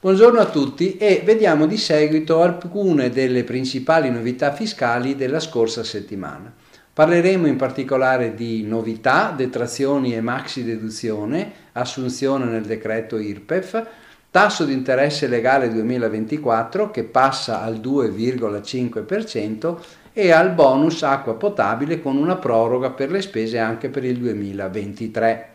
Buongiorno a tutti e vediamo di seguito alcune delle principali novità fiscali della scorsa settimana. Parleremo in particolare di novità, detrazioni e maxi deduzione, assunzione nel decreto IRPEF, tasso di interesse legale 2024 che passa al 2,5% e al bonus acqua potabile con una proroga per le spese anche per il 2023.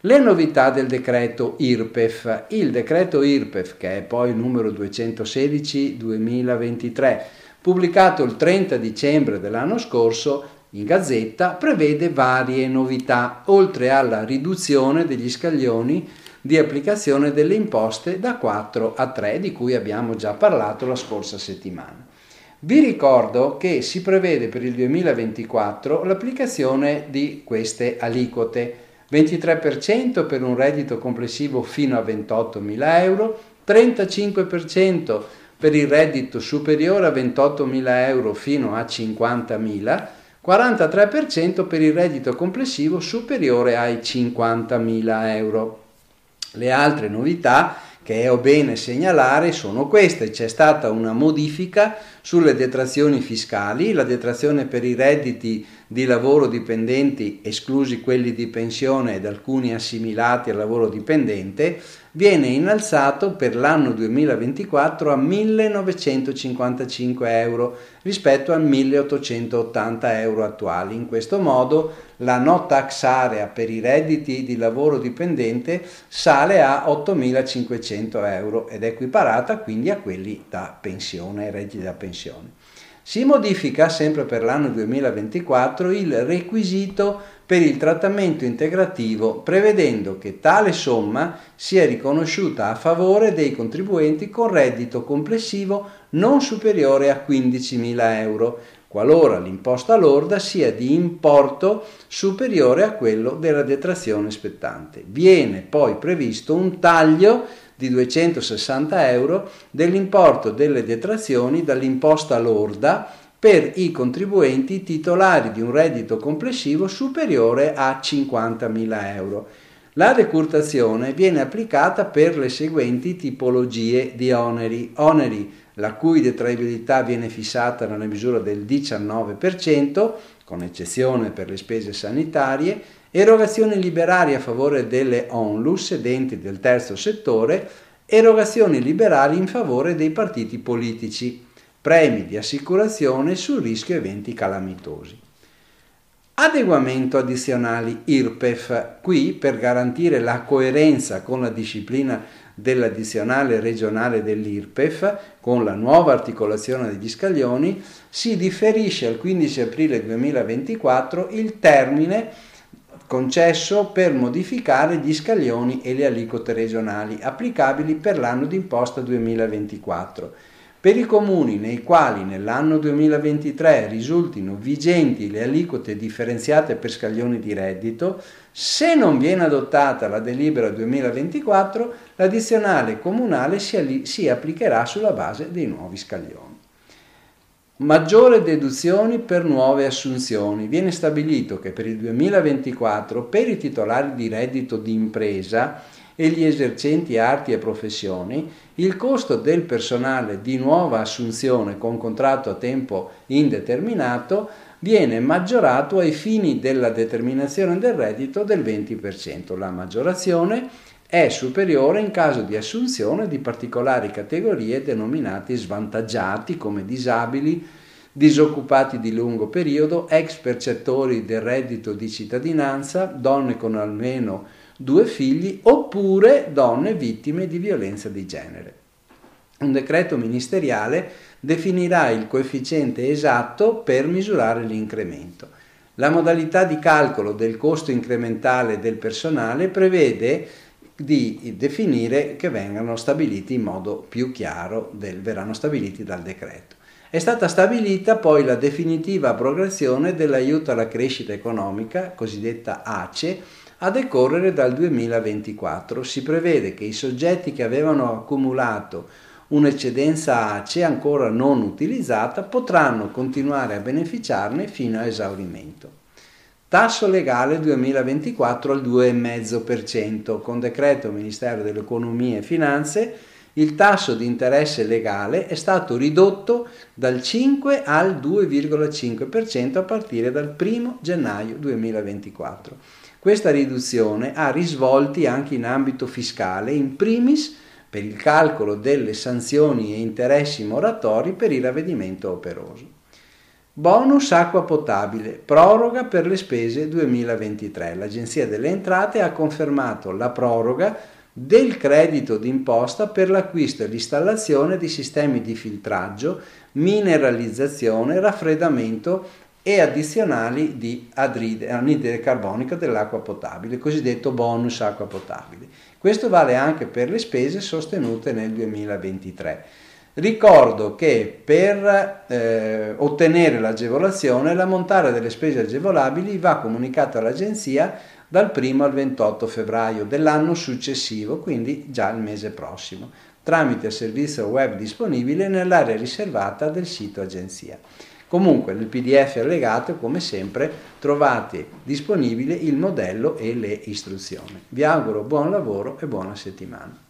Le novità del decreto IRPEF. Il decreto IRPEF, che è poi il numero 216-2023, pubblicato il 30 dicembre dell'anno scorso in Gazzetta, prevede varie novità, oltre alla riduzione degli scaglioni di applicazione delle imposte da 4 a 3, di cui abbiamo già parlato la scorsa settimana. Vi ricordo che si prevede per il 2024 l'applicazione di queste aliquote 23% per un reddito complessivo fino a 28.000 euro, 35% per il reddito superiore a 28.000 euro fino a 50.000, 43% per il reddito complessivo superiore ai 50.000 euro. Le altre novità che ho bene segnalare sono queste. C'è stata una modifica sulle detrazioni fiscali, la detrazione per i redditi di lavoro dipendenti, esclusi quelli di pensione ed alcuni assimilati al lavoro dipendente, viene innalzato per l'anno 2024 a 1.955 euro rispetto a 1.880 euro attuali. In questo modo la no tax area per i redditi di lavoro dipendente sale a 8.500 euro ed è equiparata quindi a quelli da pensione, redditi da pensione. Si modifica sempre per l'anno 2024 il requisito per il trattamento integrativo prevedendo che tale somma sia riconosciuta a favore dei contribuenti con reddito complessivo non superiore a 15.000 euro, qualora l'imposta lorda sia di importo superiore a quello della detrazione spettante. Viene poi previsto un taglio di 260 euro dell'importo delle detrazioni dall'imposta lorda per i contribuenti titolari di un reddito complessivo superiore a 50.000 euro. La decurtazione viene applicata per le seguenti tipologie di oneri. Oneri la cui detraibilità viene fissata nella misura del 19%, con eccezione per le spese sanitarie, erogazioni liberali a favore delle onlus ed enti del terzo settore, erogazioni liberali in favore dei partiti politici premi di assicurazione sul rischio eventi calamitosi. Adeguamento addizionali IRPEF, qui per garantire la coerenza con la disciplina dell'addizionale regionale dell'IRPEF, con la nuova articolazione degli scaglioni, si differisce al 15 aprile 2024 il termine concesso per modificare gli scaglioni e le aliquote regionali applicabili per l'anno d'imposta 2024 per i comuni nei quali nell'anno 2023 risultino vigenti le aliquote differenziate per scaglioni di reddito, se non viene adottata la delibera 2024, l'addizionale comunale si, si applicherà sulla base dei nuovi scaglioni. Maggiore deduzioni per nuove assunzioni. Viene stabilito che per il 2024 per i titolari di reddito di impresa e gli esercenti arti e professioni, il costo del personale di nuova assunzione con contratto a tempo indeterminato viene maggiorato ai fini della determinazione del reddito del 20%. La maggiorazione è superiore in caso di assunzione di particolari categorie denominate svantaggiati come disabili, disoccupati di lungo periodo, ex percettori del reddito di cittadinanza, donne con almeno due figli oppure donne vittime di violenza di genere. Un decreto ministeriale definirà il coefficiente esatto per misurare l'incremento. La modalità di calcolo del costo incrementale del personale prevede di definire che vengano stabiliti in modo più chiaro, del, verranno stabiliti dal decreto. È stata stabilita poi la definitiva abrogazione dell'aiuto alla crescita economica, cosiddetta ACE, a decorrere dal 2024. Si prevede che i soggetti che avevano accumulato un'eccedenza ACE ancora non utilizzata potranno continuare a beneficiarne fino a esaurimento. Tasso legale 2024 al 2,5%. Con decreto Ministero dell'Economia e Finanze il tasso di interesse legale è stato ridotto dal 5 al 2,5% a partire dal 1 gennaio 2024. Questa riduzione ha risvolti anche in ambito fiscale, in primis per il calcolo delle sanzioni e interessi moratori per il ravvedimento operoso. Bonus acqua potabile, proroga per le spese 2023. L'Agenzia delle Entrate ha confermato la proroga del credito d'imposta per l'acquisto e l'installazione di sistemi di filtraggio, mineralizzazione, raffreddamento e addizionali di anidride carbonica dell'acqua potabile, cosiddetto bonus acqua potabile. Questo vale anche per le spese sostenute nel 2023. Ricordo che per eh, ottenere l'agevolazione l'ammontare delle spese agevolabili va comunicato all'Agenzia dal 1 al 28 febbraio dell'anno successivo, quindi già il mese prossimo, tramite il servizio web disponibile nell'area riservata del sito Agenzia. Comunque nel PDF allegato, come sempre, trovate disponibile il modello e le istruzioni. Vi auguro buon lavoro e buona settimana.